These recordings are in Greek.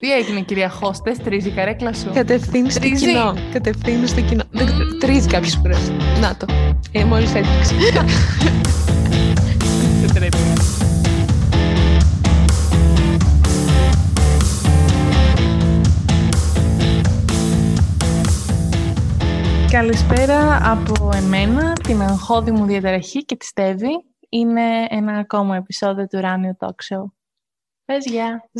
Τι έγινε, κυρία Χώστες, τρίζει η καρέκλα σου; Κατευθύνει στο κοινό. Κατευθύνει στο κοινό. Mm. Τρίζει κάποιες φορές. Να το. Ε, Μόλις έδειξε. Καλησπέρα από εμένα, την αγχώδη μου διαταραχή και τη Στέβη. Είναι ένα ακόμα επεισόδιο του Ράνιο Talk Show. Πες γεια.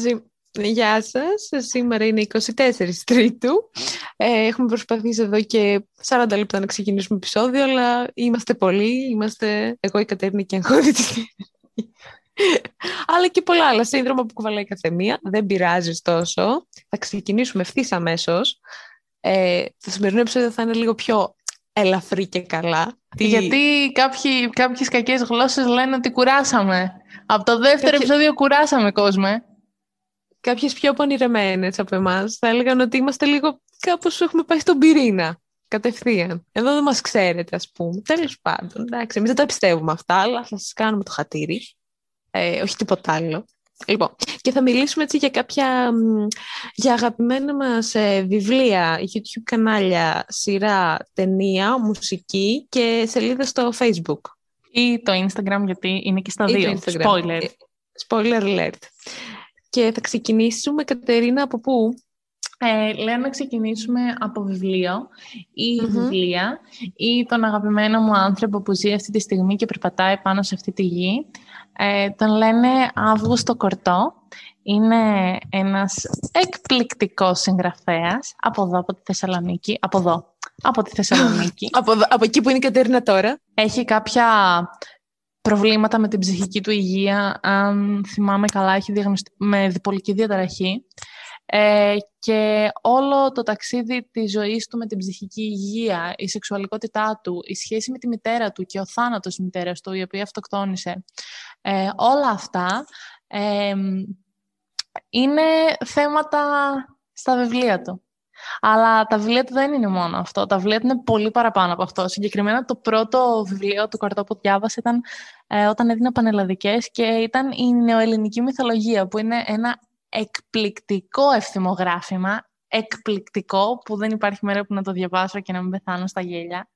Γεια σας. Σήμερα είναι 24 Τρίτου. Ε, έχουμε προσπαθήσει εδώ και 40 λεπτά να ξεκινήσουμε επεισόδιο, αλλά είμαστε πολλοί. Είμαστε εγώ, η Κατέρνη και η αγχώδη αλλά και πολλά άλλα σύνδρομα που κουβαλάει κάθε μία. Δεν πειράζει τόσο. Θα ξεκινήσουμε ευθύς αμέσως. Ε, το σημερινό επεισόδιο θα είναι λίγο πιο ελαφρύ και καλά. Γιατί κάποιοι, κάποιες κακές γλώσσες λένε ότι κουράσαμε. Από το δεύτερο επεισόδιο κουράσαμε κόσμο. Κάποιες πιο πονηρεμένες από εμάς θα έλεγαν ότι είμαστε λίγο κάπως έχουμε πάει στον πυρήνα. Κατευθείαν. Εδώ δεν μας ξέρετε, ας πούμε. Τέλος πάντων. Εντάξει, εμείς δεν τα πιστεύουμε αυτά, αλλά θα σας κάνουμε το χατήρι. Ε, όχι τίποτα άλλο. Λοιπόν, και θα μιλήσουμε έτσι για κάποια για αγαπημένα μας ε, βιβλία, YouTube κανάλια, σειρά, ταινία, μουσική και σελίδα στο Facebook. Ή το Instagram, γιατί είναι και στα δύο. Spoiler. Ε, spoiler alert. Και θα ξεκινήσουμε, Κατερίνα, από πού; Ε, λέω να ξεκινήσουμε από βιβλίο ή βιβλία ή τον αγαπημένο μου άνθρωπο που ζει αυτή τη στιγμή και περπατάει πάνω σε αυτή τη γη ε, τον λένε Αύγουστο Κορτό. Είναι ένας εκπληκτικός συγγραφέας από εδώ, από τη Θεσσαλονίκη. Από εδώ, από τη Θεσσαλονίκη. από, από εκεί που είναι η Κατέρινα τώρα. Έχει κάποια προβλήματα με την ψυχική του υγεία. Αν θυμάμαι καλά, έχει διαγνωστεί με διπολική διαταραχή. Ε, και όλο το ταξίδι της ζωής του με την ψυχική υγεία, η σεξουαλικότητά του, η σχέση με τη μητέρα του και ο θάνατος της μητέρας του, η οποία αυτοκτόνησε, ε, όλα αυτά ε, είναι θέματα στα βιβλία του. Αλλά τα βιβλία του δεν είναι μόνο αυτό. Τα βιβλία του είναι πολύ παραπάνω από αυτό. Συγκεκριμένα το πρώτο βιβλίο του Καρτό που διάβασα ήταν ε, όταν έδινα πανελλαδικές και ήταν η νεοελληνική μυθολογία που είναι ένα εκπληκτικό ευθυμογράφημα, εκπληκτικό, που δεν υπάρχει μέρα που να το διαβάσω και να μην πεθάνω στα γέλια.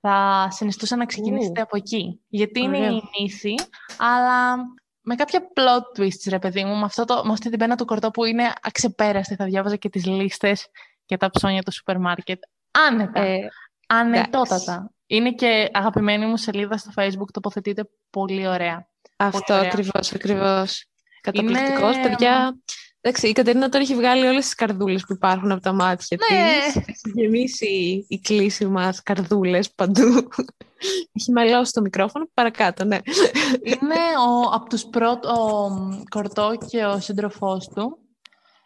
Θα συνιστούσα να ξεκινήσετε από εκεί. Γιατί είναι η μύθη, αλλά με κάποια plot twists, ρε παιδί μου, με, αυτό το, με αυτή την πένα του κορτό που είναι αξεπέραστη. Θα διάβαζα και τις λίστες και τα ψώνια του σούπερ μάρκετ. Άνετα. Ε, ανετότατα. Είναι και αγαπημένη μου σελίδα στο facebook, τοποθετείται πολύ ωραία. Αυτό ακριβώς, ακριβώς. Καταπληκτικός, είναι... παιδιά. Εντάξει, η Κατερίνα τώρα έχει βγάλει όλες τις καρδούλες που υπάρχουν από τα μάτια ναι. της. Έχει γεμίσει η κλίση μας καρδούλες παντού. Έχει μαλώσει το μικρόφωνο, παρακάτω, ναι. Είναι ο, από τους πρώτους, ο Κορτό και ο σύντροφός του.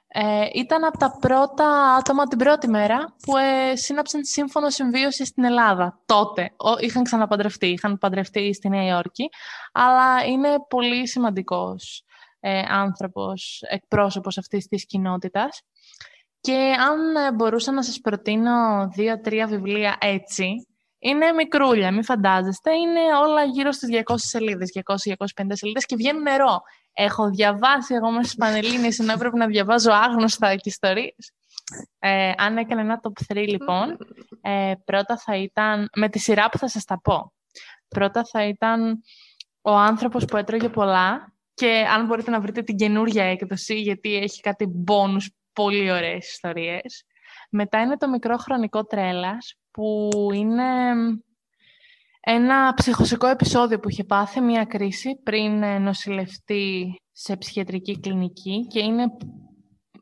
Ε, ήταν από τα πρώτα άτομα την πρώτη μέρα που ε, σύναψαν σύμφωνο συμβίωση στην Ελλάδα. Τότε. Ο, είχαν ξαναπαντρευτεί, είχαν παντρευτεί στη Νέα Υόρκη, αλλά είναι πολύ σημαντικός ε, άνθρωπος, εκπρόσωπος αυτής της κοινότητας. Και αν ε, μπορούσα να σας προτείνω δύο-τρία βιβλία έτσι, είναι μικρούλια, μην φαντάζεστε. Είναι όλα γύρω στις 200 σελίδες, 200-250 σελίδες και βγαίνουν νερό. Έχω διαβάσει εγώ μέσα στις Πανελλήνιες, ενώ έπρεπε να διαβάζω άγνωστα και ιστορίες. Ε, αν έκανε ένα top 3, λοιπόν, ε, πρώτα θα ήταν, με τη σειρά που θα σας τα πω, πρώτα θα ήταν ο άνθρωπος που έτρωγε πολλά, και αν μπορείτε να βρείτε την καινούργια έκδοση, γιατί έχει κάτι μπόνους πολύ ωραίες ιστορίες. Μετά είναι το μικρό χρονικό τρέλας, που είναι ένα ψυχοσικό επεισόδιο που είχε πάθει μια κρίση πριν νοσηλευτεί σε ψυχιατρική κλινική και είναι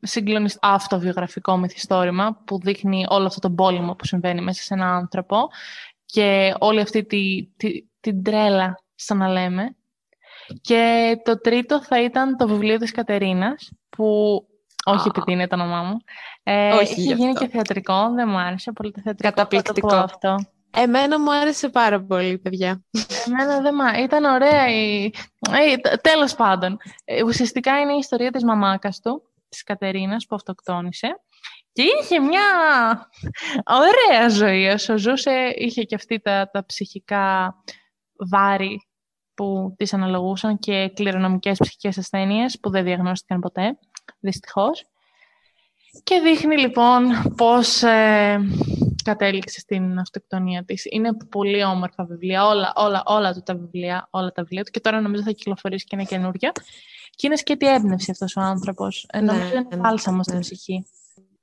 συγκλονιστικό αυτοβιογραφικό μυθιστόρημα που δείχνει όλο αυτό το πόλεμο που συμβαίνει μέσα σε έναν άνθρωπο και όλη αυτή τη, τη, την τρέλα, σαν να λέμε, και το τρίτο θα ήταν το βιβλίο της Κατερίνας, που όχι επειδή είναι το όνομά μου. Ε, όχι έχει γίνει και θεατρικό, δεν μου άρεσε πολύ το θεατρικό. Καταπληκτικό. αυτό. Εμένα μου άρεσε πάρα πολύ, παιδιά. Εμένα δεν μου Ήταν ωραία η... Ε, τέλος πάντων. Ε, ουσιαστικά είναι η ιστορία της μαμάκας του, της Κατερίνας, που αυτοκτόνησε. Και είχε μια ωραία ζωή. Όσο ζούσε, είχε και αυτή τα, τα ψυχικά βάρη που τις αναλογούσαν και κληρονομικές ψυχικές ασθένειες που δεν διαγνώστηκαν ποτέ, δυστυχώς. Και δείχνει λοιπόν πώς ε, κατέληξε στην αυτοκτονία της. Είναι πολύ όμορφα βιβλία, όλα, όλα, όλα του τα βιβλία, όλα τα βιβλία του και τώρα νομίζω θα κυκλοφορήσει και ένα καινούργιο. Και είναι σκέτη έμπνευση αυτός ο άνθρωπος. Ε, ναι, νομίζω είναι ναι, βάλσαμο στην ναι. ψυχή.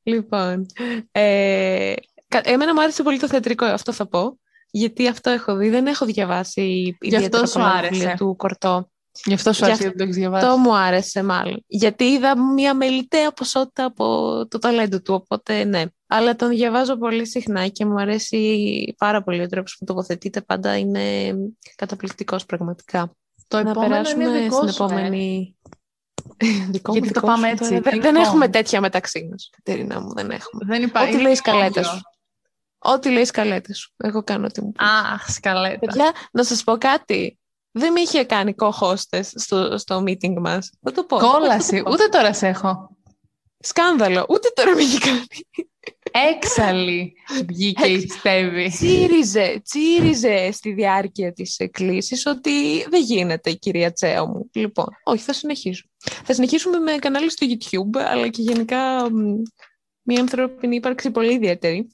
Λοιπόν, ε, εμένα μου άρεσε πολύ το θεατρικό, αυτό θα πω. Γιατί αυτό έχω δει, δεν έχω διαβάσει ιδιαίτερα πολλά βιβλία του Κορτό. Γι' αυτό σου άρεσε, γιατί το έχεις διαβάσει. Αυτό μου άρεσε μάλλον. Γιατί είδα μια μελιτέα ποσότητα από το ταλέντο του, οπότε ναι. Αλλά τον διαβάζω πολύ συχνά και μου αρέσει πάρα πολύ ο τρόπος που τοποθετείται. Πάντα είναι καταπληκτικός πραγματικά. Το να περάσουμε είναι δικό στην σου, ε. επόμενη. δικό Γιατί το πάμε έτσι. Δεν, δεν έχουμε τέτοια μεταξύ μας. Κατερίνα μου, δεν έχουμε. Δεν υπάρχει. Ό,τι λέει σκαλέτα σου. Ό,τι λέει σκαλέτα σου. Εγώ κάνω ό,τι μου πεις. Αχ, σκαλέτα. Παιδιά, να σας πω κάτι δεν με είχε κάνει co-hostess στο, στο meeting μας. Θα το πω. Κόλαση. Ούτε τώρα σε έχω. Σκάνδαλο. Ούτε τώρα με είχε κάνει. Έξαλλη βγήκε η Στέβη. Τσίριζε, τσίριζε στη διάρκεια της εκκλήσης ότι δεν γίνεται, κυρία Τσέο μου. Λοιπόν, όχι, θα συνεχίσω. Θα συνεχίσουμε με κανάλι στο YouTube, αλλά και γενικά μια ανθρώπινη ύπαρξη πολύ ιδιαίτερη,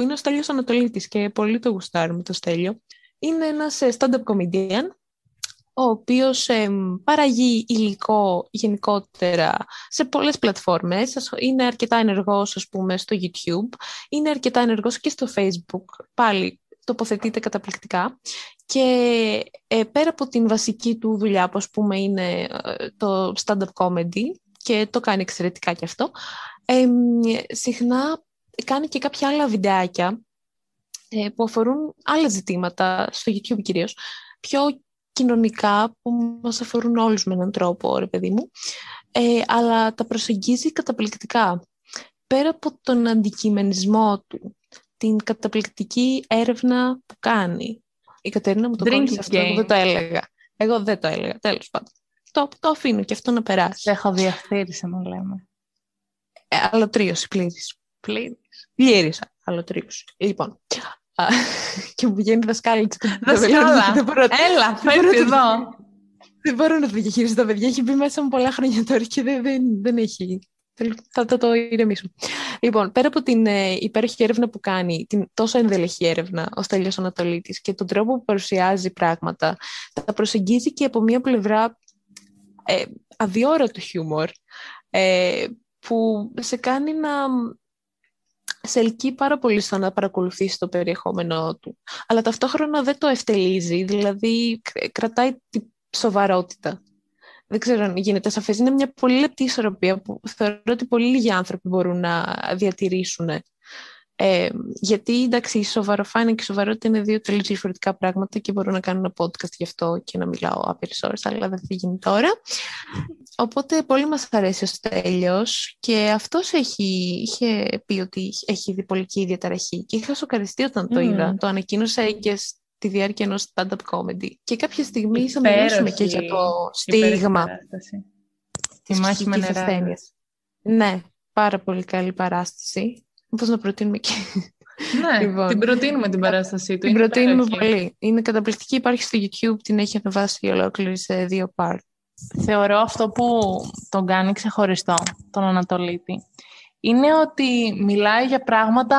που είναι ο Στέλιος Ανατολίτης και πολύ το γουστάρουμε το Στέλιο. Είναι ένας ε, stand-up comedian ο οποίος παραγεί υλικό γενικότερα σε πολλές πλατφόρμες. Είναι αρκετά ενεργός, ας πούμε, στο YouTube. Είναι αρκετά ενεργός και στο Facebook. Πάλι τοποθετείται καταπληκτικά. Και ε, πέρα από την βασική του δουλειά, που ας πούμε είναι ε, το stand-up comedy, και το κάνει εξαιρετικά και αυτό, ε, συχνά κάνει και κάποια άλλα βιντεάκια ε, που αφορούν άλλα ζητήματα, στο YouTube κυρίως, πιο κοινωνικά που μας αφορούν όλους με έναν τρόπο, ρε παιδί μου, ε, αλλά τα προσεγγίζει καταπληκτικά. Πέρα από τον αντικειμενισμό του, την καταπληκτική έρευνα που κάνει. Η Κατερίνα μου το κόλλησε αυτό, εγώ δεν το έλεγα. Εγώ δεν το έλεγα, τέλος πάντων. Το, το αφήνω και αυτό να περάσει. Έχω διαφθείρηση να λέμε. Ε, αλωτρίωση πλήρης. Πλήρης. Πλήρης αλωτρίωση. Λοιπόν, και μου βγαίνει δασκάλη της. Δασκάλα, έλα, φέρνει εδώ. Δεν μπορώ να το διαχειριστώ τα παιδιά. Έχει μπει μέσα μου πολλά χρόνια τώρα και δεν, δεν, δεν έχει. Θα το, το ηρεμήσω. Λοιπόν, πέρα από την ε, υπέροχη έρευνα που κάνει, την τόσο ενδελεχή έρευνα ο Στέλιος Ανατολίτης και τον τρόπο που παρουσιάζει πράγματα, τα προσεγγίζει και από μια πλευρά ε, αδιόρατο χιούμορ, ε, που σε κάνει να σε ελκύει πάρα πολύ στο να παρακολουθήσει το περιεχόμενό του. Αλλά ταυτόχρονα δεν το ευτελίζει, δηλαδή κρατάει τη σοβαρότητα. Δεν ξέρω αν γίνεται σαφές. Είναι μια πολύ λεπτή ισορροπία που θεωρώ ότι πολύ λίγοι άνθρωποι μπορούν να διατηρήσουν ε, γιατί εντάξει, η σοβαροφάνεια και η σοβαρότητα είναι δύο τελείως διαφορετικά πράγματα και μπορώ να κάνω ένα podcast γι' αυτό και να μιλάω άπειρε ώρε, αλλά δεν θα γίνει τώρα. Οπότε πολύ μας αρέσει ο Στέλιος και αυτός έχει, είχε πει ότι έχει διπολική διαταραχή και είχα σοκαριστεί όταν το είδα. Το ανακοίνωσε και στη διάρκεια ενός stand-up comedy. Και κάποια στιγμή θα μιλήσουμε και για το στίγμα. Τη μάχη με νερά. Ναι, πάρα πολύ καλή παράσταση. Πώς να προτείνουμε και... Ναι, λοιπόν, την προτείνουμε την παράστασή του. Την προτείνουμε πολύ. Είναι καταπληκτική, υπάρχει στο YouTube, την έχει ανεβάσει ολόκληρη σε δύο part. Θεωρώ αυτό που τον κάνει ξεχωριστό, τον Ανατολίτη, είναι ότι μιλάει για πράγματα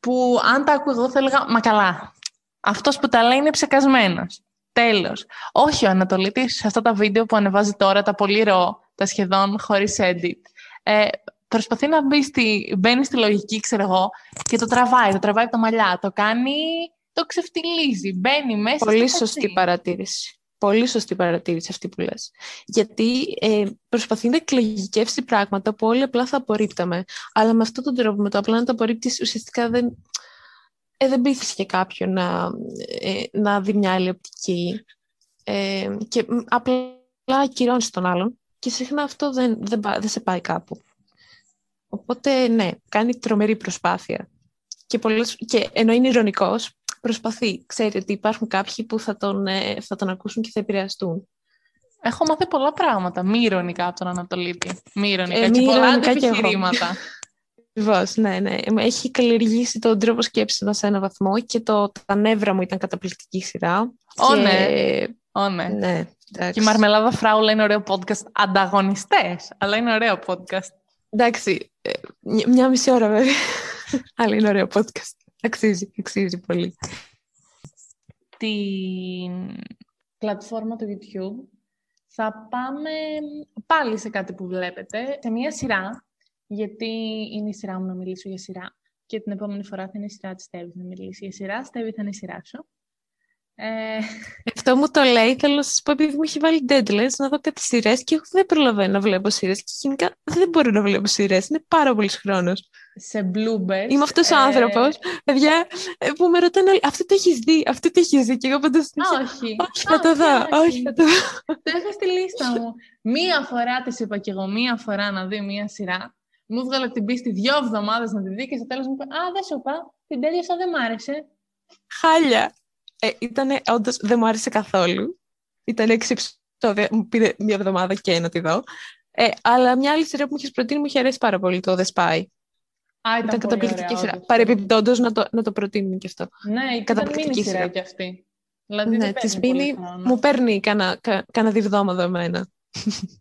που αν τα ακούω εγώ θα έλεγα «Μα καλά, αυτός που τα λέει είναι ψεκασμένος». Τέλος. Όχι ο Ανατολίτης σε αυτά τα βίντεο που ανεβάζει τώρα, τα πολύ ρο, τα σχεδόν χωρίς edit. Ε, προσπαθεί να μπει στη, μπαίνει στη λογική, ξέρω εγώ, και το τραβάει, το τραβάει από τα μαλλιά, το κάνει, το ξεφτιλίζει, μπαίνει μέσα. Πολύ σωστή παρατήρηση. Πολύ σωστή παρατήρηση αυτή που λες. Γιατί ε, προσπαθεί να εκλογικεύσει πράγματα που όλοι απλά θα απορρίπταμε. Αλλά με αυτόν τον τρόπο, με το απλά να τα απορρίπτεις, ουσιαστικά δεν, ε, δεν πείθεις κάποιον να, ε, να δει μια άλλη οπτική. Ε, και απλά ακυρώνεις τον άλλον. Και συχνά αυτό δεν, δεν, δεν σε πάει κάπου. Οπότε, ναι, κάνει τρομερή προσπάθεια. Και, πολλές, και ενώ είναι ηρωνικός, προσπαθεί. Ξέρει ότι υπάρχουν κάποιοι που θα τον, ε, θα τον ακούσουν και θα επηρεαστούν. Έχω μάθει πολλά πράγματα, μη ηρωνικά από τον Ανατολίτη. Μη ηρωνικά ε, και πολλά επιχειρήματα. Ακριβώς, ναι, ναι. Έχει καλλιεργήσει τον τρόπο σκέψης σε ένα βαθμό και το, τα νεύρα μου ήταν καταπληκτική σειρά. Ω, ναι. Ω, ναι. ναι και η Μαρμελάδα Φράουλα είναι ωραίο podcast. Ανταγωνιστές, αλλά είναι ωραίο podcast. Εντάξει, ε, μια μισή ώρα βέβαια. Αλλά είναι ωραίο podcast. Αξίζει, αξίζει πολύ. Την πλατφόρμα του YouTube θα πάμε πάλι σε κάτι που βλέπετε, σε μια σειρά, γιατί είναι η σειρά μου να μιλήσω για σειρά και την επόμενη φορά θα είναι η σειρά της Στέβης να μιλήσει για σειρά. Στέβη θα είναι η σειρά σου. Ε... Αυτό μου το λέει, θέλω να σας πω, επειδή μου έχει βάλει deadlines να δω κάτι σειρές και εγώ δεν προλαβαίνω να βλέπω σειρές. Και γενικά δεν μπορώ να βλέπω σειρές. Είναι πάρα πολύς χρόνος. Σε Bluebird. Είμαι αυτός ο ε... άνθρωπος, παιδιά, ε, που με ρωτάνε όλοι, αυτό το έχεις δει, αυτό το έχεις δει. Και εγώ πάντα Όχι. Όχι, θα το δω. Όχι, θα το δω. Το έχω στη λίστα μου. Μία φορά τη είπα και εγώ, μία φορά να δει μία σειρά. Μου έβγαλε την πίστη δύο εβδομάδες να τη δει και στο τέλος μου είπε Α, δεν σου είπα, την τέλειωσα, δεν μ' άρεσε. Χάλια. Ε, ήτανε, όντως δεν μου άρεσε καθόλου. Ήταν έξι επεισόδια, μου πήρε μια εβδομάδα και να τη δω. Ε, αλλά μια άλλη σειρά που μου είχες προτείνει μου είχε αρέσει πάρα πολύ, το The Spy. Α, ήταν, ήταν καταπληκτική σειρά. Παρεπιπτόντω να το, να το προτείνουμε και αυτό. Ναι, ήταν μήνυ σειρά κι αυτή. Δηλαδή ναι, της μήνυ μου παίρνει κανένα κα, διβδόματο εμένα.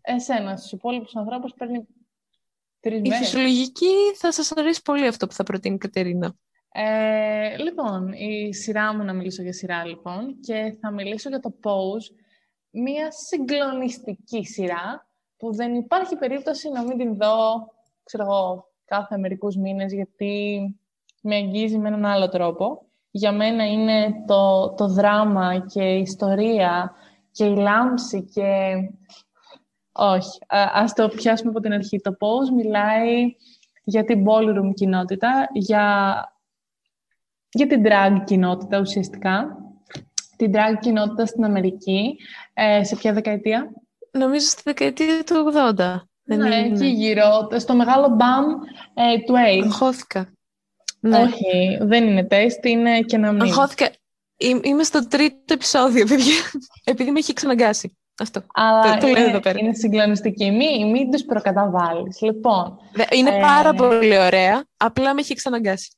Εσένα, στους υπόλοιπους ανθρώπους παίρνει τρεις μέρες. Η φυσιολογική θα σας αρέσει πολύ αυτό που θα προτείνει η Κατερίνα. Ε, λοιπόν, η σειρά μου να μιλήσω για σειρά, λοιπόν, και θα μιλήσω για το Pose, μία συγκλονιστική σειρά, που δεν υπάρχει περίπτωση να μην την δω, ξέρω εγώ, κάθε μερικούς μήνες, γιατί με αγγίζει με έναν άλλο τρόπο. Για μένα είναι το, το δράμα και η ιστορία και η λάμψη και... Όχι, ας το πιάσουμε από την αρχή. Το Pose μιλάει για την ballroom κοινότητα, για για την drag κοινότητα ουσιαστικά. Την drag κοινότητα στην Αμερική. Ε, σε ποια δεκαετία; Νομίζω στη δεκαετία του 80. Ναι, εκεί γύρω. Στο μεγάλο μπαμ ε, του AIDS. Αγχώθηκα. Ναι. Όχι, δεν είναι τεστ, είναι και να μην. Αγχώθηκα. Είμαι στο τρίτο επεισόδιο, παιδιά. Επειδή με έχει ξαναγκάσει. Αυτό. Αλλά το, είναι, εδώ πέρα. είναι συγκλονιστική. Μην, μην τους προκαταβάλεις. Λοιπόν, είναι ε... πάρα πολύ ωραία. Απλά με έχει ξαναγκάσει.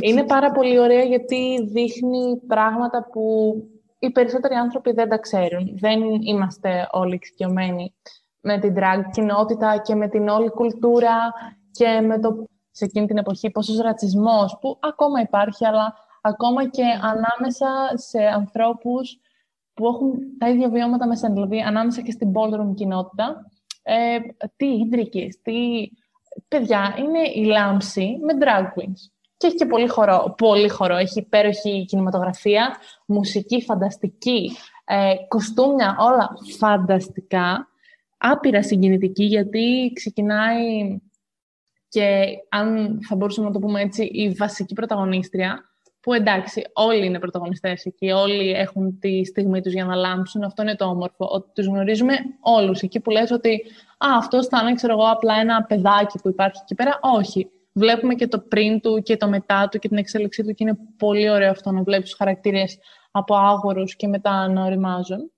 Είναι πάρα πολύ ωραία γιατί δείχνει πράγματα που οι περισσότεροι άνθρωποι δεν τα ξέρουν. Δεν είμαστε όλοι εξοικειωμένοι με την drag κοινότητα και με την όλη κουλτούρα και με το σε εκείνη την εποχή πόσος ρατσισμός που ακόμα υπάρχει, αλλά ακόμα και ανάμεσα σε ανθρώπους που έχουν τα ίδια βιώματα με σένα, δηλαδή ανάμεσα και στην ballroom κοινότητα. Ε, τι ίντρικες, τι... Παιδιά, είναι η λάμψη με drag queens. Και έχει και πολύ χορό, πολύ χορό. Έχει υπέροχη κινηματογραφία, μουσική φανταστική, ε, κοστούμια, όλα φανταστικά. Άπειρα συγκινητική, γιατί ξεκινάει και αν θα μπορούσαμε να το πούμε έτσι, η βασική πρωταγωνίστρια, που εντάξει, όλοι είναι πρωταγωνιστές εκεί, όλοι έχουν τη στιγμή τους για να λάμψουν. Αυτό είναι το όμορφο, ότι τους γνωρίζουμε όλους. Εκεί που λες ότι «Α, αυτός θα είναι, ξέρω εγώ, απλά ένα παιδάκι που υπάρχει εκεί πέρα». Όχι. Βλέπουμε και το πριν του και το μετά του και την εξέλιξή του και είναι πολύ ωραίο αυτό να βλέπεις τους χαρακτήρες από άγορους και μετά να οριμάζουν.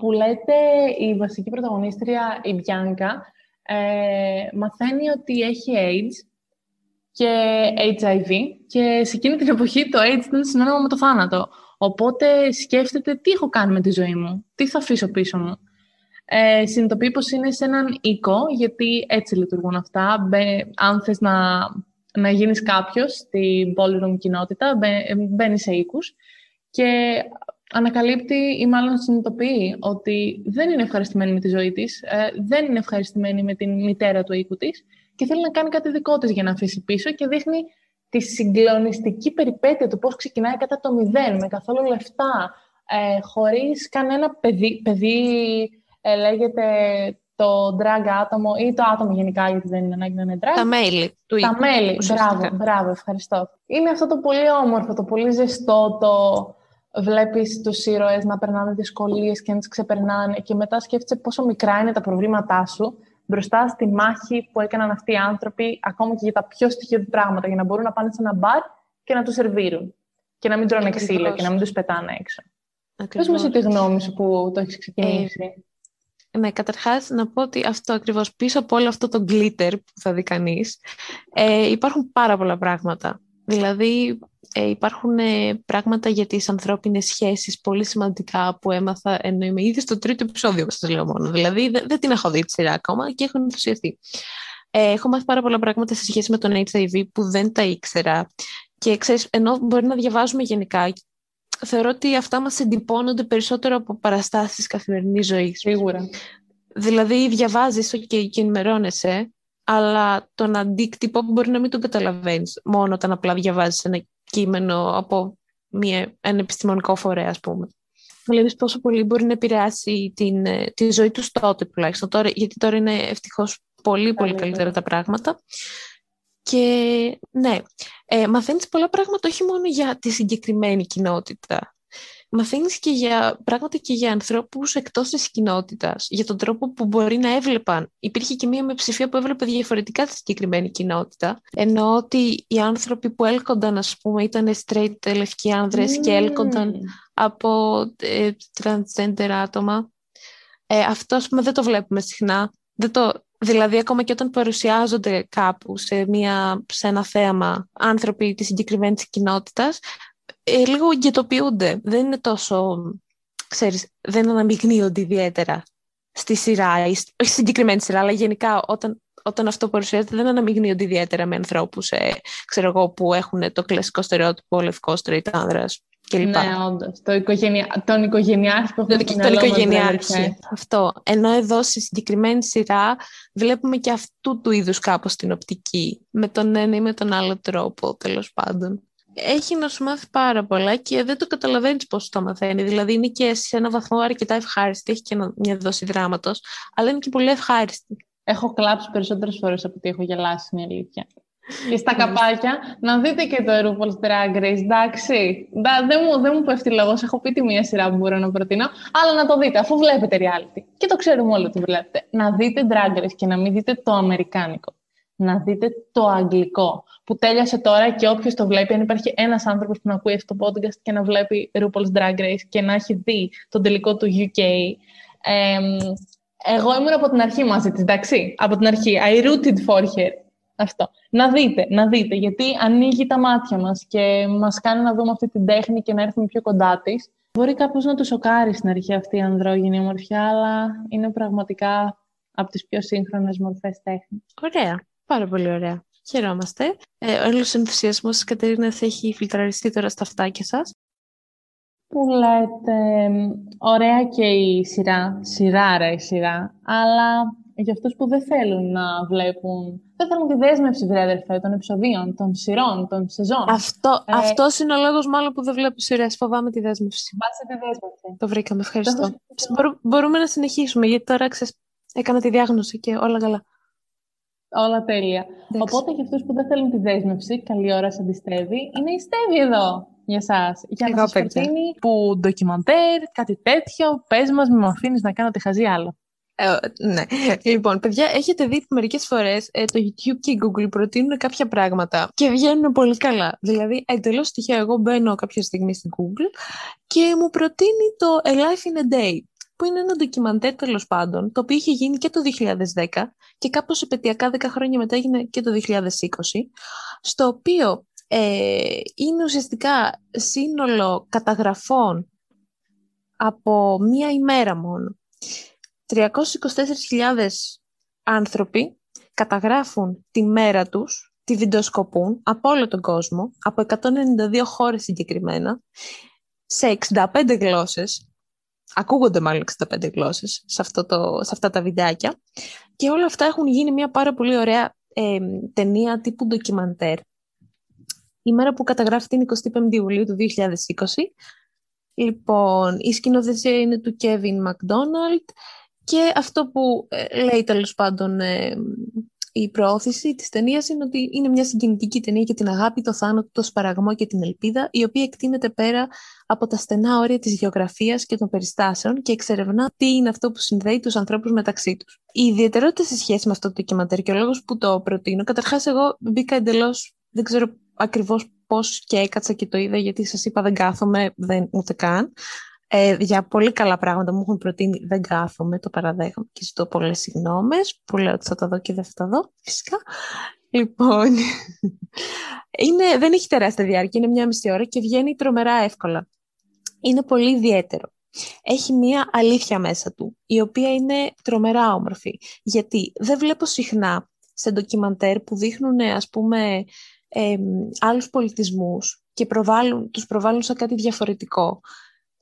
Που λέτε η βασική πρωταγωνίστρια, η Μπιάνκα, ε, μαθαίνει ότι έχει AIDS και HIV και σε εκείνη την εποχή το AIDS ήταν συνώνυμο με το θάνατο. Οπότε σκέφτεται τι έχω κάνει με τη ζωή μου, τι θα αφήσω πίσω μου. Ε, συνειδητοποιεί πως είναι σε έναν οίκο, γιατί έτσι λειτουργούν αυτά. αν θες να, να γίνεις κάποιος στην ballroom κοινότητα, μπαίνεις σε οίκους και ανακαλύπτει ή μάλλον συνειδητοποιεί ότι δεν είναι ευχαριστημένη με τη ζωή της, ε, δεν είναι ευχαριστημένη με την μητέρα του οίκου της και θέλει να κάνει κάτι δικό της για να αφήσει πίσω και δείχνει τη συγκλονιστική περιπέτεια του πώς ξεκινάει κατά το μηδέν, με καθόλου λεφτά, ε, χωρίς κανένα παιδί, παιδί ε, λέγεται το drag άτομο ή το άτομο γενικά, γιατί δεν είναι ανάγκη να είναι drag. Τα μέλη του Τα μέλη, μπράβο, μπράβο, ευχαριστώ. Είναι αυτό το πολύ όμορφο, το πολύ ζεστό, το βλέπεις τους ήρωες να περνάνε δυσκολίες και να τις ξεπερνάνε και μετά σκέφτεσαι πόσο μικρά είναι τα προβλήματά σου μπροστά στη μάχη που έκαναν αυτοί οι άνθρωποι, ακόμα και για τα πιο στοιχειώδη πράγματα, για να μπορούν να πάνε σε ένα μπαρ και να τους σερβίρουν. Και να μην τρώνε ξύλο και να μην τους πετάνε έξω. Πες μου εσύ τη γνώμη σου που το έχεις ξεκινήσει. Ε, ναι, καταρχάς να πω ότι αυτό ακριβώς πίσω από όλο αυτό το glitter που θα δει κανείς, ε, υπάρχουν πάρα πολλά πράγματα. Δηλαδή ε, υπάρχουν ε, πράγματα για τις ανθρώπινες σχέσεις πολύ σημαντικά που έμαθα ενώ είμαι ήδη στο τρίτο επεισόδιο, σας λέω μόνο. Δηλαδή δεν, δεν την έχω δει τη σειρά ακόμα και έχω ενθουσιαστεί. Ε, έχω μάθει πάρα πολλά πράγματα σε σχέση με τον HIV που δεν τα ήξερα. Και ξέρεις, ενώ μπορεί να διαβάζουμε γενικά, θεωρώ ότι αυτά μας εντυπώνονται περισσότερο από παραστάσεις της καθημερινής ζωής. Σίγουρα. Δηλαδή διαβάζεις okay, και ενημερώνεσαι, αλλά τον αντίκτυπο μπορεί να μην τον καταλαβαίνεις μόνο όταν απλά διαβάζεις ένα κείμενο από μια, ένα επιστημονικό φορέα, ας πούμε. Βλέπεις πόσο πολύ μπορεί να επηρεάσει την, ε, τη ζωή τους τότε τουλάχιστον, τώρα, γιατί τώρα είναι ευτυχώς πολύ, πολύ καλύτερα τα πράγματα. Και ναι, ε, μαθαίνεις πολλά πράγματα όχι μόνο για τη συγκεκριμένη κοινότητα, μαθαίνεις και για πράγματα και για ανθρώπους εκτός της κοινότητας, για τον τρόπο που μπορεί να έβλεπαν. Υπήρχε και μία με ψηφία που έβλεπε διαφορετικά τη συγκεκριμένη κοινότητα, ενώ ότι οι άνθρωποι που έλκονταν, ας πούμε, ήταν straight λευκοί άνδρες και έλκονταν από ε, transgender άτομα. Ε, αυτό, ας πούμε, δεν το βλέπουμε συχνά. Δεν το, δηλαδή, ακόμα και όταν παρουσιάζονται κάπου σε, μια, σε ένα θέαμα άνθρωποι της συγκεκριμένης κοινότητας, ε, λίγο γετοποιούνται. Δεν είναι τόσο, ξέρεις, δεν αναμειγνύονται ιδιαίτερα στη σειρά, όχι στη συγκεκριμένη σειρά, αλλά γενικά όταν, όταν αυτό παρουσιάζεται δεν αναμειγνύονται ιδιαίτερα με ανθρώπους ε, ξέρω εγώ, που έχουν το κλασικό στερεότυπο λευκός straight άνδρας κλπ. Ναι, όντως. Το οικογενεια... Τον οικογενειάρχη που έχουμε Τον οικογενειάρχη. Αυτό. Ενώ εδώ στη συγκεκριμένη σειρά βλέπουμε και αυτού του είδους κάπως την οπτική. Με τον ένα ή με τον άλλο τρόπο, τέλος πάντων έχει να σου μάθει πάρα πολλά και δεν το καταλαβαίνεις πώς το μαθαίνει. Δηλαδή είναι και σε ένα βαθμό αρκετά ευχάριστη, έχει και μια δόση δράματος, αλλά είναι και πολύ ευχάριστη. Έχω κλάψει περισσότερες φορές από ότι έχω γελάσει, είναι αλήθεια. Και στα καπάκια, να δείτε και το RuPaul's Drag Race, εντάξει. Δεν μου, δεν μου πέφτει λόγος. Έχω πει τη μία σειρά που μπορώ να προτείνω, αλλά να το δείτε, αφού βλέπετε reality. Και το ξέρουμε όλοι ότι βλέπετε. Να δείτε Drag Race και να μην δείτε το αμερικάνικο να δείτε το αγγλικό που τέλειωσε τώρα και όποιος το βλέπει, αν υπάρχει ένας άνθρωπος που να ακούει αυτό το podcast και να βλέπει RuPaul's Drag Race και να έχει δει τον τελικό του UK. εγώ ήμουν από την αρχή μαζί της, εντάξει, από την αρχή. I rooted for her. Αυτό. Να δείτε, να δείτε, γιατί ανοίγει τα μάτια μας και μας κάνει να δούμε αυτή την τέχνη και να έρθουμε πιο κοντά της. Μπορεί κάπως να του σοκάρει στην αρχή αυτή η ανδρόγυνη ομορφιά, αλλά είναι πραγματικά από τις πιο σύγχρονες μορφές τέχνης. Ωραία. Πάρα πολύ ωραία. Χαιρόμαστε. Ε, ο όλος ενθουσιασμός της Κατερίνας έχει φιλτραριστεί τώρα στα αυτάκια σας. Που λέτε, ωραία και η σειρά, σειράρα η σειρά, αλλά για αυτούς που δεν θέλουν να βλέπουν, δεν θέλουν τη δέσμευση, βρε αδερφέ, των επεισοδίων, των σειρών, των σεζόν. Αυτό, ε, αυτός είναι ο λόγος μάλλον που δεν βλέπω σειρές, φοβάμαι τη δέσμευση. Βάσε τη δέσμευση. Το βρήκαμε, ευχαριστώ. μπορούμε να συνεχίσουμε, γιατί τώρα ξέρεις, έκανα τη διάγνωση και όλα καλά. Όλα τέλεια. Οπότε για αυτούς που δεν θέλουν τη δέσμευση, καλή ώρα σε αντιστρέφει, είναι η Στέβη εδώ για εσά. Για να σας προτείνει που ντοκιμαντέρ, κάτι τέτοιο, πες μας, μην με αφήνεις να κάνω τη χαζή άλλο. Ε, ναι. Λοιπόν, παιδιά, έχετε δει μερικές φορές ε, το YouTube και η Google προτείνουν κάποια πράγματα και βγαίνουν πολύ καλά. Δηλαδή, εντελώς τυχαία, εγώ μπαίνω κάποια στιγμή στην Google και μου προτείνει το A Life in a Day που είναι ένα ντοκιμαντέρ τέλος πάντων, το οποίο είχε γίνει και το 2010 και κάπως επαιτειακά 10 χρόνια μετά έγινε και το 2020, στο οποίο ε, είναι ουσιαστικά σύνολο καταγραφών από μία ημέρα μόνο. 324.000 άνθρωποι καταγράφουν τη μέρα τους, τη βιντεοσκοπούν από όλο τον κόσμο, από 192 χώρες συγκεκριμένα, σε 65 γλώσσες, ακούγονται μάλλον 65 γλώσσες σε, αυτό το, σε αυτά τα βιντεάκια και όλα αυτά έχουν γίνει μια πάρα πολύ ωραία ε, ταινία τύπου ντοκιμαντέρ. Η μέρα που καταγράφει την 25η Ιουλίου του 2020. Λοιπόν, η σκηνοθεσία είναι του Kevin McDonald και αυτό που ε, λέει τέλος πάντων ε, η προώθηση της ταινίας είναι ότι είναι μια συγκινητική ταινία για την αγάπη, το θάνατο, το σπαραγμό και την ελπίδα, η οποία εκτείνεται πέρα από τα στενά όρια της γεωγραφίας και των περιστάσεων και εξερευνά τι είναι αυτό που συνδέει τους ανθρώπους μεταξύ τους. Η ιδιαιτερότητα σε σχέση με αυτό το ντοκιμαντέρ και ο λόγος που το προτείνω, καταρχάς εγώ μπήκα εντελώς, δεν ξέρω ακριβώς πώς και έκατσα και το είδα γιατί σας είπα δεν κάθομαι, δεν, ούτε καν. Ε, για πολύ καλά πράγματα μου έχουν προτείνει, δεν κάθομαι, το παραδέχομαι και ζητώ πολλές συγγνώμες που λέω ότι θα τα δω και δεν θα τα δω, φυσικά. Λοιπόν, είναι, δεν έχει τεράστια διάρκεια, είναι μια μισή ώρα και βγαίνει τρομερά εύκολα. Είναι πολύ ιδιαίτερο. Έχει μία αλήθεια μέσα του, η οποία είναι τρομερά όμορφη. Γιατί δεν βλέπω συχνά σε ντοκιμαντέρ που δείχνουν, ας πούμε, ε, άλλους πολιτισμούς και προβάλλουν, τους προβάλλουν σε κάτι διαφορετικό.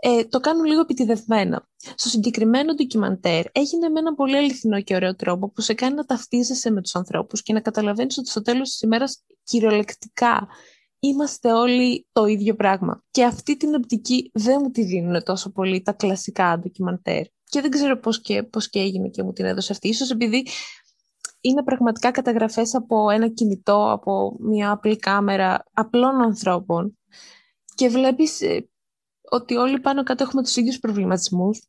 Ε, το κάνουν λίγο επιτιδευμένα. Στο συγκεκριμένο ντοκιμαντέρ έγινε με έναν πολύ αληθινό και ωραίο τρόπο που σε κάνει να ταυτίζεσαι με τους ανθρώπους και να καταλαβαίνεις ότι στο τέλος της ημέρας κυριολεκτικά είμαστε όλοι το ίδιο πράγμα. Και αυτή την οπτική δεν μου τη δίνουν τόσο πολύ τα κλασικά ντοκιμαντέρ. Και δεν ξέρω πώς και, πώς και έγινε και μου την έδωσε αυτή. Ίσως επειδή είναι πραγματικά καταγραφές από ένα κινητό, από μια απλή κάμερα απλών ανθρώπων και βλέπεις ε, ότι όλοι πάνω κάτω έχουμε τους ίδιους προβληματισμούς.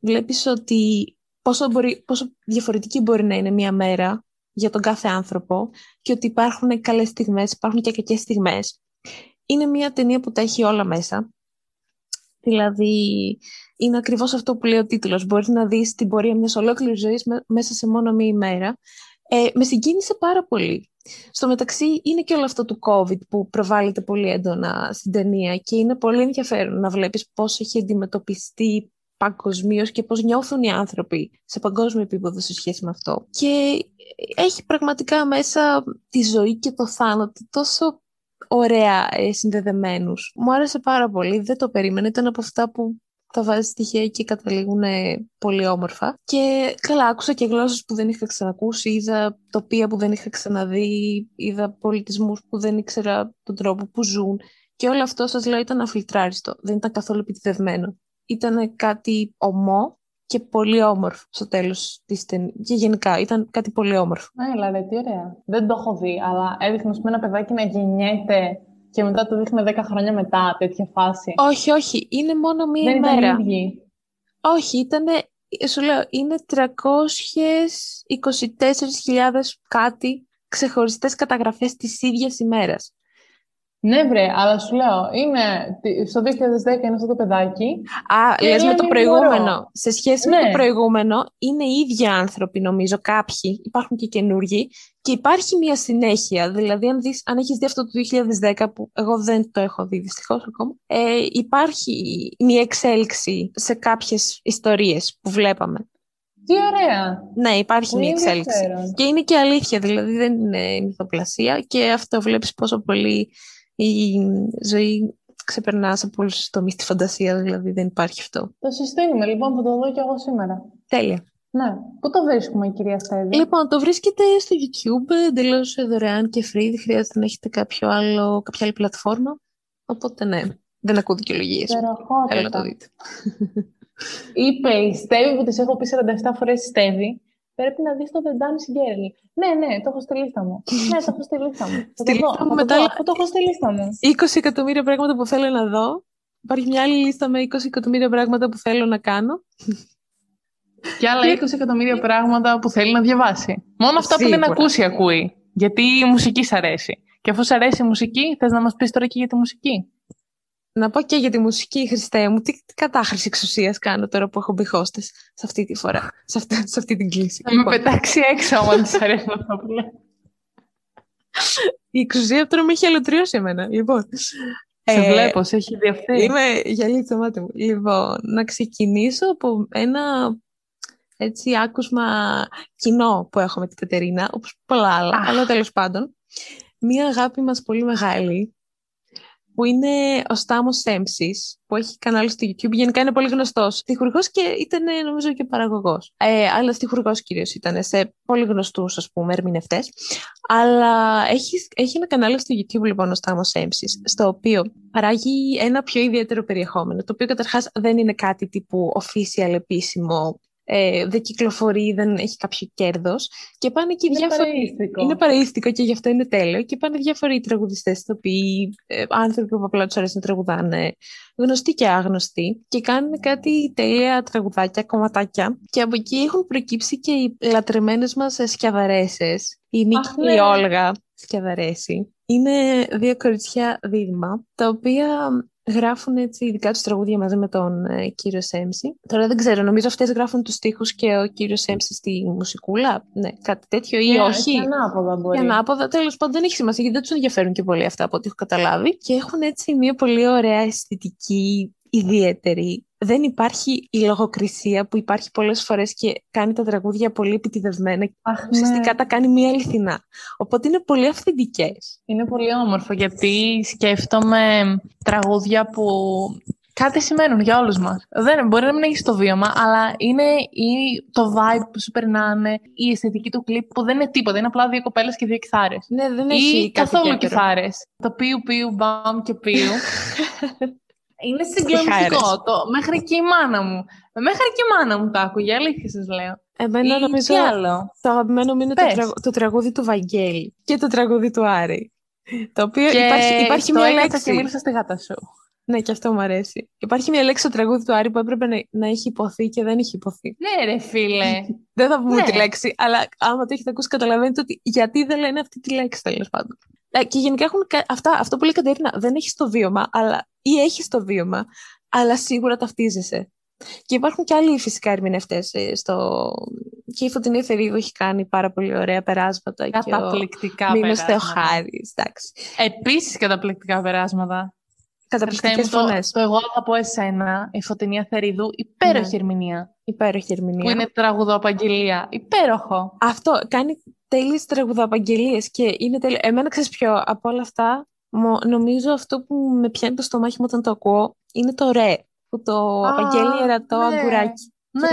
Βλέπεις ότι πόσο, μπορεί, πόσο διαφορετική μπορεί να είναι μια μέρα για τον κάθε άνθρωπο και ότι υπάρχουν καλές στιγμές, υπάρχουν και κακές στιγμές. Είναι μια ταινία που τα έχει όλα μέσα. Δηλαδή, είναι ακριβώς αυτό που λέει ο τίτλος. Μπορείς να δεις την πορεία μιας ολόκληρης ζωής μέσα σε μόνο μία ημέρα. Ε, με συγκίνησε πάρα πολύ. Στο μεταξύ είναι και όλο αυτό του COVID που προβάλλεται πολύ έντονα στην ταινία και είναι πολύ ενδιαφέρον να βλέπεις πώς έχει αντιμετωπιστεί παγκοσμίως και πώς νιώθουν οι άνθρωποι σε παγκόσμιο επίπεδο σε σχέση με αυτό. Και έχει πραγματικά μέσα τη ζωή και το θάνατο τόσο ωραία ε, συνδεδεμένους. Μου άρεσε πάρα πολύ, δεν το περίμενα, ήταν από αυτά που τα βάζεις τυχαία και καταλήγουν πολύ όμορφα. Και καλά, άκουσα και γλώσσες που δεν είχα ξανακούσει, είδα τοπία που δεν είχα ξαναδεί, είδα πολιτισμούς που δεν ήξερα τον τρόπο που ζουν. Και όλο αυτό σας λέω ήταν αφιλτράριστο, δεν ήταν καθόλου επιτυδευμένο. Ήταν κάτι ομό και πολύ όμορφο στο τέλος της ταινίας. Και γενικά ήταν κάτι πολύ όμορφο. Ναι, ρε, τι ωραία. Δεν το έχω δει, αλλά έδειχνες με ένα παιδάκι να γεννιέται και μετά το δείχνει 10 χρόνια μετά, τέτοια φάση. Όχι, όχι. Είναι μόνο μία Δεν ημέρα. Ήταν ίδιοι. Όχι, ήταν. Σου λέω, είναι 324.000 κάτι ξεχωριστές καταγραφές της ίδιας ημέρας. Ναι, βρε, αλλά σου λέω, είναι στο 2010 είναι αυτό το παιδάκι. Α, λες με το προηγούμενο. Σε σχέση με το Ναι. προηγούμενο, είναι οι ίδιοι άνθρωποι, νομίζω, κάποιοι, υπάρχουν και καινούργοι, και υπάρχει μια συνέχεια. Δηλαδή, αν, δεις, αν έχεις δει αυτό το 2010, που εγώ δεν το έχω δει δυστυχώς ακόμα, ε, υπάρχει μια εξέλιξη σε κάποιες ιστορίες που βλέπαμε. Τι ωραία. Ναι, υπάρχει Πολύ μια εξέλιξη. ενδιαφέρον. Και είναι και αλήθεια, δηλαδή δεν είναι μυθοπλασία και αυτό βλέπεις πόσο πολύ η ζωή ξεπερνά σε πολλούς τομείς τη φαντασία, δηλαδή δεν υπάρχει αυτό. Το συστήνουμε, λοιπόν, θα το δω κι εγώ σήμερα. Τέλεια. Ναι. Πού το βρίσκουμε, κυρία Στέβη; Λοιπόν, το βρίσκεται στο YouTube εντελώς δωρεάν και free, δεν χρειάζεται να έχετε κάποιο άλλο, κάποια άλλη πλατφόρμα. Οπότε ναι, δεν ακούω δικαιολογίες. Θέλω να το Τεραχότητα. δείτε. Είπε η Στέβη που τη έχω πει 47 φορές Στέβη. Πρέπει να δεις το The Dancing Girl. Ναι, ναι, το έχω στη λίστα μου. ναι, το έχω στη λίστα μου. Θα Στη το δω, λίστα θα μου το μετά δω, άλλα- αφού το έχω στη λίστα μου. 20 εκατομμύρια πράγματα που θέλω να δω. Υπάρχει μια άλλη λίστα με 20 εκατομμύρια πράγματα που θέλω να κάνω. Και άλλα 20 εκατομμύρια πράγματα που θέλει να διαβάσει. Μόνο αυτά που δεν Σίγουρα. ακούσει, ακούει. Γιατί η μουσική σ' αρέσει. Και αφού σ' αρέσει η μουσική, θες να μας πεις τώρα και για τη μουσική. Να πω και για τη μουσική, Χριστέ μου, τι, τι κατάχρηση εξουσίας κάνω τώρα που έχω μπει hostess σε αυτή τη φορά, σε αυτή, σε αυτή την κλίση. Θα με Λοιπόν, πετάξει έξω, άμα δεν σ' αρέσει αυτό που λέει. η εξουσία τώρα με έχει αλωτριώσει εμένα. Λοιπόν, Σε ε, βλέπω, σε έχει δει αυτή. Είμαι γυαλί το μάτι μου. Λοιπόν, να ξεκινήσω από ένα έτσι άκουσμα κοινό που έχω με την Κατερίνα, όπως πολλά άλλα, Αχ. αλλά τέλος πάντων. Μία αγάπη μας πολύ μεγάλη, που είναι ο Στάμος Σέμψης, που έχει κανάλι στο YouTube. Γενικά είναι πολύ γνωστός. Στιχουργός και ήταν ε, νομίζω και παραγωγός. Ε, αλλά στιχουργός κυρίως ήταν σε πολύ γνωστούς ας πούμε ερμηνευτές. Αλλά έχει, έχει ένα κανάλι στο YouTube λοιπόν ο Στάμος Σέμψης, στο οποίο παράγει ένα πιο ιδιαίτερο περιεχόμενο, το οποίο καταρχάς δεν είναι κάτι τύπου official επίσημο, ε, δεν κυκλοφορεί, δεν έχει κάποιο κέρδος και πάνε και Είναι διάφοροι... παρεΐστικο. Είναι παρεΐστικο και γι' αυτό είναι τέλειο και πάνε διάφοροι τραγουδιστές, ηθοποιοί, ε, άνθρωποι που απλά τους αρέσει να τραγουδάνε, γνωστοί και άγνωστοι και κάνουν κάτι τέλεια τραγουδάκια, κομματάκια και από εκεί έχουν προκύψει και οι λατρεμένες μας ε, σκιαδαρέσες, η Νίκη Αχ, και ναι. η Όλγα σκιαδαρέση. Είναι δύο κοριτσιά δίδυμα, τα οποία γράφουν έτσι ειδικά τους τραγούδια μαζί με τον ε, κύριο Σέμψη. Τώρα δεν ξέρω, νομίζω αυτές γράφουν τους στίχους και ο κύριος Σέμψη στη μουσικούλα. Ναι, κάτι τέτοιο ή Και- όχι. Και ανάποδα μπορεί. Για ανάποδα, τέλος πάντων δεν έχει σημασία γιατί δεν τους ενδιαφέρουν και πολύ αυτά από ό,τι έχω καταλάβει. Και έχουν έτσι μια πολύ ωραία αισθητική, ιδιαίτερη. Δεν υπάρχει η λογοκρισία που υπάρχει πολλές φορές και κάνει τα τραγούδια πολύ επιτιδευμένα και Αχ, ουσιαστικά ναι. τα κάνει μία αληθινά. Οπότε είναι πολύ αυθεντικές. Είναι πολύ όμορφο γιατί σκέφτομαι τραγούδια που κάτι σημαίνουν για όλους μας. Δεν, μπορεί να μην έχεις το βίωμα, αλλά είναι ή το vibe που σου περνάνε, η αισθητική του κλιπ που δεν είναι τίποτα. Είναι απλά δύο κοπέλες και δύο κιθάρες. Ναι, δεν έχει Ή κάτι καθόλου ιδιαίτερο. κιθάρες. Το πιου πιου μπαμ και πιου. είναι συγκλονιστικό. Κιθάρες. Το, μέχρι και η μάνα μου. Μέχρι και η μάνα μου το άκουγε, αλήθεια σας λέω. Εμένα Ή νομίζω τι άλλο. το αγαπημένο μου είναι το, Πες. τραγου- το τραγούδι του Βαγγέλη και το τραγούδι του Άρη. Το οποίο Και υπάρχει, υπάρχει το μια έκατσα λέξη. και μίλησα στη γάτα σου. Ναι, και αυτό μου αρέσει. Υπάρχει μια λέξη στο τραγούδι του Άρη που έπρεπε να, να έχει υποθεί και δεν έχει υποθεί. Ναι ρε φίλε. Δεν θα πούμε Ναι. τη λέξη, αλλά άμα το έχετε ακούσει, καταλαβαίνετε ότι γιατί δεν λένε αυτή τη λέξη, τέλος πάντων. Ε, Και γενικά έχουν κα- αυτά, αυτό που λέει η Κατερίνα, δεν έχεις το βίωμα, αλλά, ή έχεις το βίωμα, αλλά σίγουρα ταυτίζεσαι. Και υπάρχουν και άλλοι φυσικά ερμηνευτές. Στο... Και η Φωτεινή Εθερίδου έχει κάνει πάρα πολύ ωραία περάσματα. Και ο Καταπληκτικά Μίμος περάσματα. Θεοχάρης, εντάξει. Επίσης καταπληκτικά περάσματα. Καταπληκτικές Θεέ μου, φωνές. Το, το εγώ αγαπώ εσένα, η Φωτεινή Αθερίδου, υπέροχη Ναι. ερμηνεία. Υπέροχη ερμηνεία. Που είναι τραγουδοαπαγγελία. Υπέροχο. Αυτό κάνει τέλειες τραγουδοαπαγγελίες και είναι τέλειο. Εμένα ξέρεις ποιο από όλα αυτά, μο- νομίζω αυτό που με πιάνει το στομάχι μου όταν το ακούω είναι το ρε. Που το Α, απαγγέλει ερατό ναι. αγκουράκι. Ναι.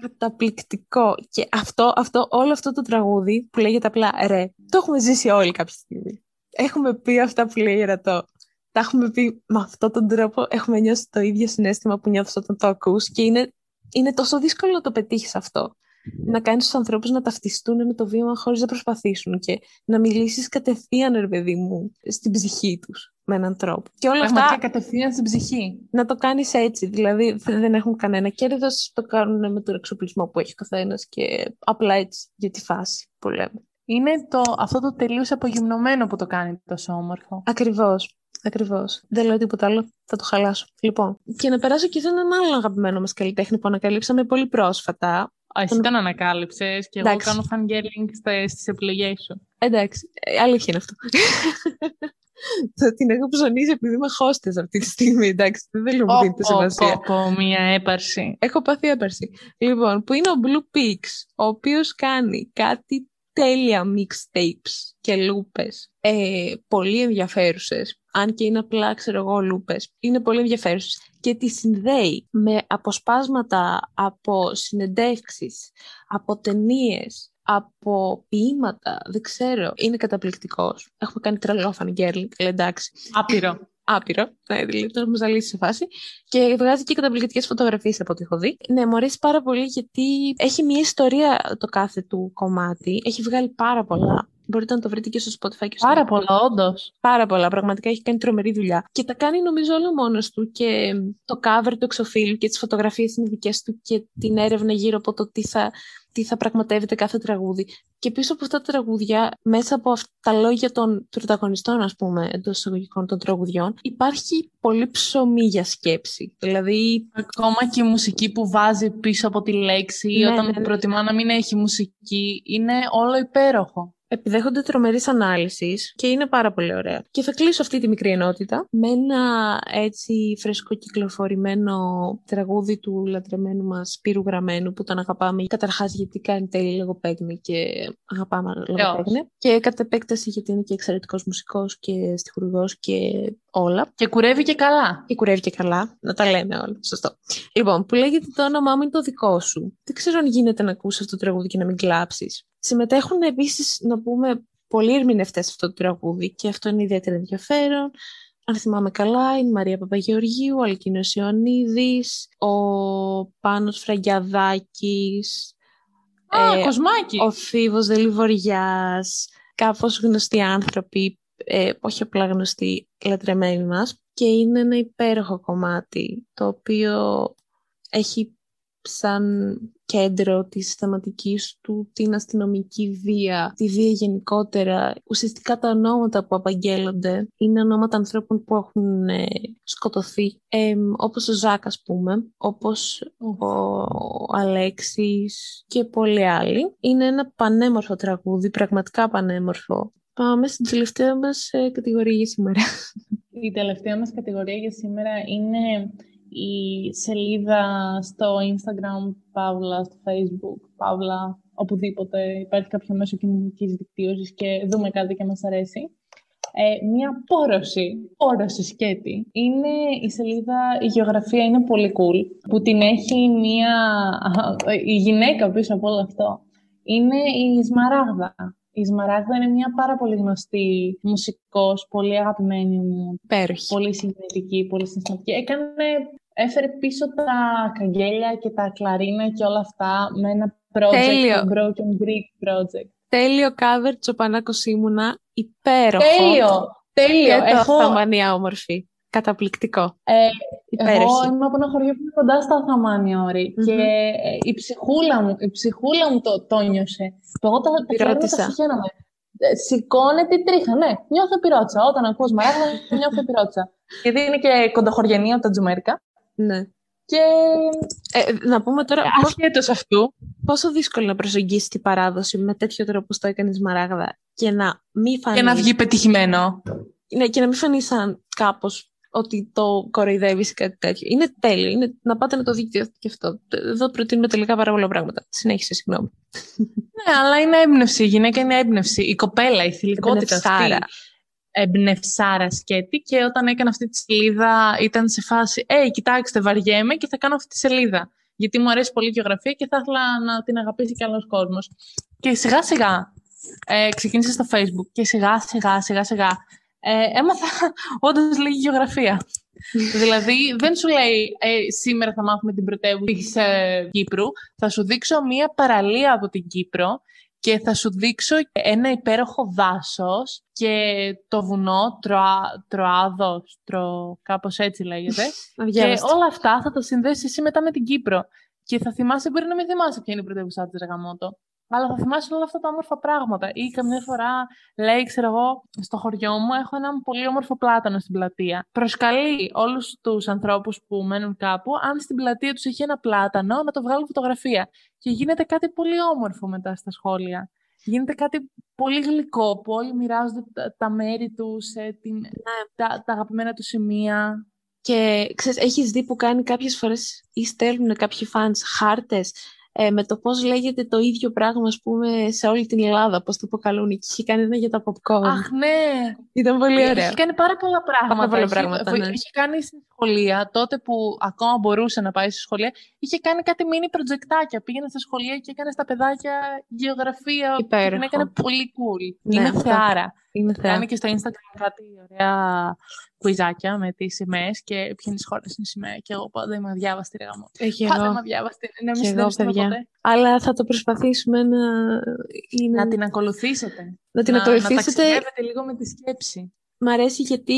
Καταπληκτικό. Και αυτό, αυτό, όλο αυτό το τραγούδι που λέγεται απλά ρε, το έχουμε ζήσει όλοι κάποια στιγμή. Έχουμε πει αυτά που λέει ερατό. Τα έχουμε πει με αυτόν τον τρόπο, έχουμε νιώσει το ίδιο συνέστημα που νιώθεις όταν το ακούς και είναι, είναι τόσο δύσκολο να το πετύχεις αυτό. Να κάνεις τους ανθρώπους να ταυτιστούν με το βίωμα χωρίς να προσπαθήσουν και να μιλήσεις κατευθείαν, ρε παιδί μου, στην ψυχή τους με έναν τρόπο. Και όλα αυτά Πραγματικά κατευθείαν στην ψυχή. να το κάνεις έτσι. Δηλαδή δε- δεν έχουν κανένα κέρδος, το κάνουν με τον εξοπλισμό που έχει ο καθένας και απλά έτσι για τη φάση που λέμε. Είναι το, αυτό το τελείως απογυμνωμένο που το κάνει τόσο όμορφο. Ακριβώς. Ακριβώς. Δεν λέω τίποτα άλλο. Θα το χαλάσω. Λοιπόν, και να περάσω και σε έναν άλλον αγαπημένο μας καλλιτέχνη που ανακαλύψαμε πολύ πρόσφατα. Α, εσύ τον ανακάλυψες και εγώ Εντάξει. κάνω fangirling στα- στις επιλογές σου. Εντάξει, ε, αλήθεια είναι αυτό. Θα την έχω ψωνίσει επειδή είμαι hostess αυτή τη στιγμή. Εντάξει, δεν θέλω να μου δίνετε Πω, πω, σημασία. πω, πω, μία έπαρση. Έχω πάθει έπαρση. Λοιπόν, που είναι ο Blue Pix, ο οποίος κάνει κάτι τέλεια mixtapes και λούπες. Ε, πολύ ενδιαφέρουσες. Αν και είναι απλά, ξέρω εγώ, λούπες. Είναι πολύ ενδιαφέρουσες. Και τις συνδέει με αποσπάσματα από συνεντεύξεις, από ταινίες, από ποίηματα, δεν ξέρω. Είναι καταπληκτικός. Έχουμε κάνει τρελό fangirling, αλλά εντάξει Άπειρο. άπειρο. Ναι, δηλαδή το έχουμε ζαλίσει σε φάση. Και βγάζει και καταπληκτικές φωτογραφίες από ό,τι έχω δει. Ναι, μου αρέσει πάρα πολύ γιατί έχει μια ιστορία το κάθε του κομμάτι. Έχει βγάλει πάρα πολλά. Μπορείτε να το βρείτε και στο Spotify και στο Πάρα YouTube. πολλά, όντως. Πάρα πολλά. Πραγματικά έχει κάνει τρομερή δουλειά. Και τα κάνει νομίζω όλο μόνος του. Και το cover του εξωφύλου και τις φωτογραφίες είναι δικές του και την έρευνα γύρω από το τι θα, τι θα πραγματεύεται κάθε τραγούδι. Και πίσω από αυτά τα τραγούδια, μέσα από αυτά τα λόγια των πρωταγωνιστών, ας πούμε, εντός εισαγωγικών των τραγουδιών, υπάρχει πολύ ψωμί για σκέψη. Δηλαδή, Ακόμα και η μουσική που βάζει πίσω από τη λέξη, Ναι, όταν ναι, ναι. προτιμά να μην έχει μουσική, είναι όλο υπέροχο. Επιδέχονται τρομερής ανάλυσης και είναι πάρα πολύ ωραία. Και θα κλείσω αυτή τη μικρή ενότητα με ένα έτσι φρεσκό κυκλοφορημένο τραγούδι του λατρεμένου μας Σπύρου Γραμμένου που τον αγαπάμε καταρχάς γιατί κάνει τέλειο λογοπαίγνη και αγαπάμε λογοπαίγνη. Και κατ' επέκταση γιατί είναι και εξαιρετικός μουσικός και στιχουργός και όλα. Και κουρεύει και καλά. Και κουρεύει και καλά, να τα λέμε όλα. Σωστό. Λοιπόν, που λέγεται το όνομά μου είναι το δικό σου. Δεν ξέρω αν γίνεται να ακούσει αυτό το τραγούδι και να μην κλάψεις. Συμμετέχουν επίσης, να πούμε, πολλοί ερμηνευτές σε αυτό το τραγούδι και αυτό είναι ιδιαίτερα ενδιαφέρον. Αν θυμάμαι καλά, είναι η Μαρία Παπαγεωργίου, ο Αλκίνος Ιωνίδης, ο Πάνος Φραγκιαδάκης, Α, ε, Κοσμάκι. ο Φίβος Δελιβοριάς, κάπως γνωστοί άνθρωποι, ε, όχι απλά γνωστοί, λατρεμένοι μας. Και είναι ένα υπέροχο κομμάτι, το οποίο έχει σαν κέντρο της θεματικής του την αστυνομική βία, τη βία γενικότερα. Ουσιαστικά τα ονόματα που απαγγέλλονται είναι ονόματα ανθρώπων που έχουν ε, σκοτωθεί, ε, όπως ο Ζάκ ας πούμε, όπως ο Αλέξης και πολλοί άλλοι. Είναι ένα πανέμορφο τραγούδι, πραγματικά πανέμορφο. Πάμε στην τελευταία μας ε, κατηγορία για σήμερα. Η τελευταία μας κατηγορία για σήμερα είναι η σελίδα στο Instagram, Παύλα, στο Facebook, Παύλα, οπουδήποτε υπάρχει κάποιο μέσο κοινωνικής δικτύωσης και δούμε κάτι και μας αρέσει. Ε, μία πόρωση, πόρωση σκέτη. Είναι η σελίδα, η γεωγραφία είναι πολύ cool, που την έχει μία, η γυναίκα πίσω από όλο αυτό. Είναι η Σμαράγδα. Η Σμαράγδα είναι μια πάρα πολύ γνωστή μουσικός, πολύ αγαπημένη μου. Πέροχη. Πολύ συγκινητική, πολύ συναισθηματική. Έκανε, έφερε πίσω τα καγγέλια και τα κλαρίνα και όλα αυτά με ένα project, Τέλειο. το Broken Greek Project. Τέλειο cover Τσοπανάκος ήμουνα, υπέροχο. Τέλειο! Τέλειο! Και το Έχω, Αθαμανία όμορφη. Καταπληκτικό. ε, εγώ Υπέροχη. είμαι από ένα χωριό που είναι κοντά στα Αθαμάνια όρη Μμμ. και ε, η ψυχούλα μου, η ψυχούλα μου το, το νιώσε. Που εγώ τα, τα Τη κλαρίνα τα ρώτησα. συγχαίρομαι. Ε, Σηκώνεται η τρίχα, ναι. Νιώθω πυρότσα. Όταν ακούω μαράγδα, νιώθω πυρότσα. Γιατί είναι και κοντοχωριανή από τα Τζουμέρικα. Ναι. Και Ε, να πούμε τώρα πώς, ασχέτως αυτού, πόσο δύσκολο να προσεγγίσεις την παράδοση με τέτοιο τρόπο που το έκανες Μαράγδα και να μην φανεί. και να βγει πετυχημένο. Ναι, και να μην φανείς σαν κάπως ότι το κοροϊδεύεις ή κάτι τέτοιο. Είναι τέλειο. Είναι να πάτε να το δείτε και αυτό. Εδώ προτείνουμε τελικά πάρα πολλά πράγματα. Συνέχισε, συγγνώμη. Ναι, αλλά είναι έμπνευση. Η γυναίκα είναι έμπνευση. Η κοπέλα, η θηλυκότητα αυτή. Εμπνευσάρα. Εμπνευσάρα σκέτη. Και όταν έκανε αυτή τη σελίδα, ήταν σε φάση, Ε, κοιτάξτε, βαριέμαι και θα κάνω αυτή τη σελίδα. Γιατί μου αρέσει πολύ η γεωγραφία και θα ήθελα να την αγαπήσει κι άλλος κόσμος. Και σιγά σιγά ε, ξεκίνησε στο Facebook και σιγά σιγά σιγά σιγά ε, έμαθα όντως λίγη γεωγραφία. δηλαδή, δεν σου λέει ε, σήμερα θα μάθουμε την πρωτεύουσα της ε, Κύπρου. Θα σου δείξω μία παραλία από την Κύπρο και θα σου δείξω ένα υπέροχο δάσος και το βουνό τροα, Τροάδος, τρο, κάπως έτσι λέγεται. και Αδιάβαστα. όλα αυτά θα τα συνδέσεις εσύ μετά με την Κύπρο. Και θα θυμάσαι, μπορεί να μην θυμάσαι ποια είναι η πρωτεύουσά της Ρεγαμότο. Αλλά θα θυμάσαι όλα αυτά τα όμορφα πράγματα. Ή καμιά φορά λέει, ξέρω εγώ, στο χωριό μου έχω έναν πολύ όμορφο πλάτανο στην πλατεία. Προσκαλεί όλους τους ανθρώπους που μένουν κάπου, αν στην πλατεία τους έχει ένα πλάτανο, να το βγάλουν φωτογραφία. Και γίνεται κάτι πολύ όμορφο μετά στα σχόλια. Γίνεται κάτι πολύ γλυκό που όλοι μοιράζονται τα, τα μέρη τους, τα, τα αγαπημένα τους σημεία. Και ξέρεις, έχεις δει που κάνει κάποιες φορές ή στέλνουν κάποιοι φανς χάρτες ε, με το πώς λέγεται το ίδιο πράγμα, ας πούμε, σε όλη την Ελλάδα, πώς το αποκαλούν. Και είχε κάνει ένα για τα popcorn. Αχ, ναι! Ήταν πολύ ωραίο. Έχει κάνει πάρα πολλά πράγματα. Πάρα πολλά Έχει- πράγματα, βο- ναι. Είχε κάνει στη σχολεία, τότε που ακόμα μπορούσε να πάει στη σχολεία, είχε κάνει κάτι mini προτζεκτάκια. Πήγαινε στα σχολεία και έκανε στα παιδάκια γεωγραφία. Και Υπέροχο. την έκανε πολύ cool. Ναι, Είναι αυτά. θεάρα. Είναι θεά. Κάνει και στο Instagram κάτι ωραία κουιζάκια με τις σημαίες και ποιες χώρε είναι η σημαία. Και εγώ πάντα είμαι αδιάβαστη ρε γαμό. Έχει Πάντα εγώ. είμαι αδιάβαστη. Να μην Και εγώ, συντονιστούμε παιδιά. ποτέ. Αλλά θα το προσπαθήσουμε να, είναι... Να την ακολουθήσετε. να την να, ακολουθήσετε. Να ταξιδεύετε λίγο με τη σκέψη. Μ' αρέσει γιατί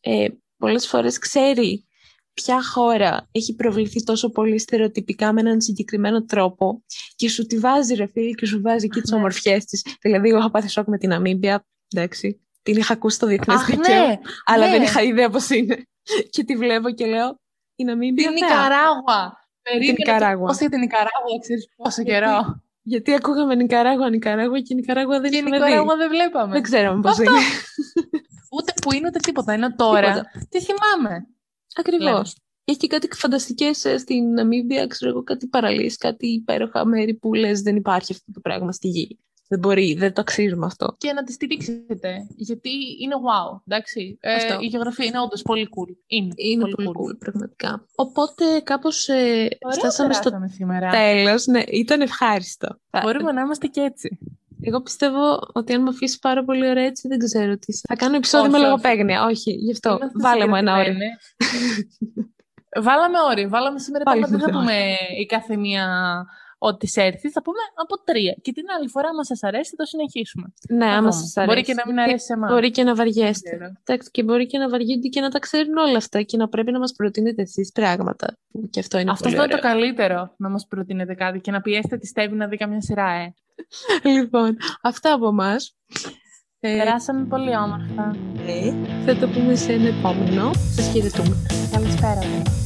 ε, πολλές φορές ξέρει ποια χώρα έχει προβληθεί τόσο πολύ στερεοτυπικά με έναν συγκεκριμένο τρόπο και σου τη βάζει ρε φίλε και σου βάζει εκεί τις Ναι. ομορφιές της. Δηλαδή, εγώ είχα πάθει σοκ με την Αμίμπια, εντάξει. Την είχα ακούσει στο διεθνές Αχ, δίκαιο, ναι! αλλά ναι. δεν είχα ιδέα πώς είναι. και τη βλέπω και λέω, η Αμίμπια Την θέα. Νικαράγουα. Περίμενε Νικαράγουα. Πώς για την Νικαράγουα, ξέρεις πόσο καιρό. Γιατί ακούγαμε Νικαράγουα, Νικαράγουα και Νικαράγουα δεν Και η είχαμε δει. Νικαράγουα δεν βλέπαμε. Δεν ξέραμε πώς Αυτό. είναι. Ούτε που είναι ούτε τίποτα. Είναι τώρα. Τίποτα. Τι θυμάμαι. Ακριβώς. Έχει και κάτι φανταστικές ε, στην Ναμίμπια, ξέρω εγώ, κάτι παραλίες, κάτι υπέροχα μέρη που λες δεν υπάρχει αυτό το πράγμα στη γη. Δεν μπορεί, δεν το αξίζουμε αυτό. Και να τη στηρίξετε. Γιατί είναι wow. Εντάξει. Ε, Αυτό. η γεωγραφία είναι όντως πολύ cool. Είναι, Είναι πολύ cool, πραγματικά. Οπότε κάπως ε, Ωραία φτάσαμε στο περάσαμε σήμερα. τέλος. Ναι, ήταν ευχάριστο. Μπορούμε να είμαστε και έτσι. Εγώ πιστεύω ότι αν με αφήσεις πάρα πολύ ωραία έτσι, δεν ξέρω τι. Θα κάνω επεισόδιο Όχι, με όχι. λογοπαίγνια. Όχι, γι' αυτό. Είμαστε Βάλε μου ένα όριο. συγκρατημένοι. Βάλαμε όριο. Βάλαμε σήμερα Πάλι πράγμα. Δεν θα έχουμε πούμε η κάθε μία ό,τι σε έρθει. Θα πούμε από τρία. Και την άλλη φορά, άμα σας αρέσει, θα το συνεχίσουμε. Ναι, Θα άμα δούμε. σας αρέσει. Μπορεί και να μην Γιατί αρέσει σε εμάς. Μπορεί και να βαριέστε. Εντάξει, και μπορεί και να βαριούνται και να τα ξέρουν όλα αυτά και να πρέπει να μας προτείνετε εσείς πράγματα. Που Και αυτό είναι Αυτό πολύ θα είναι το ωραίο. καλύτερο να μας προτείνετε κάτι και να πιέσετε τη Στέβη να δει καμιά σειρά, ε. Λοιπόν, αυτά από εμάς. Ε, Περάσαμε πολύ όμορφα. ναι, θα το πούμε σε ένα επόμενο. Σας χαιρετούμε. Καλησπέρα.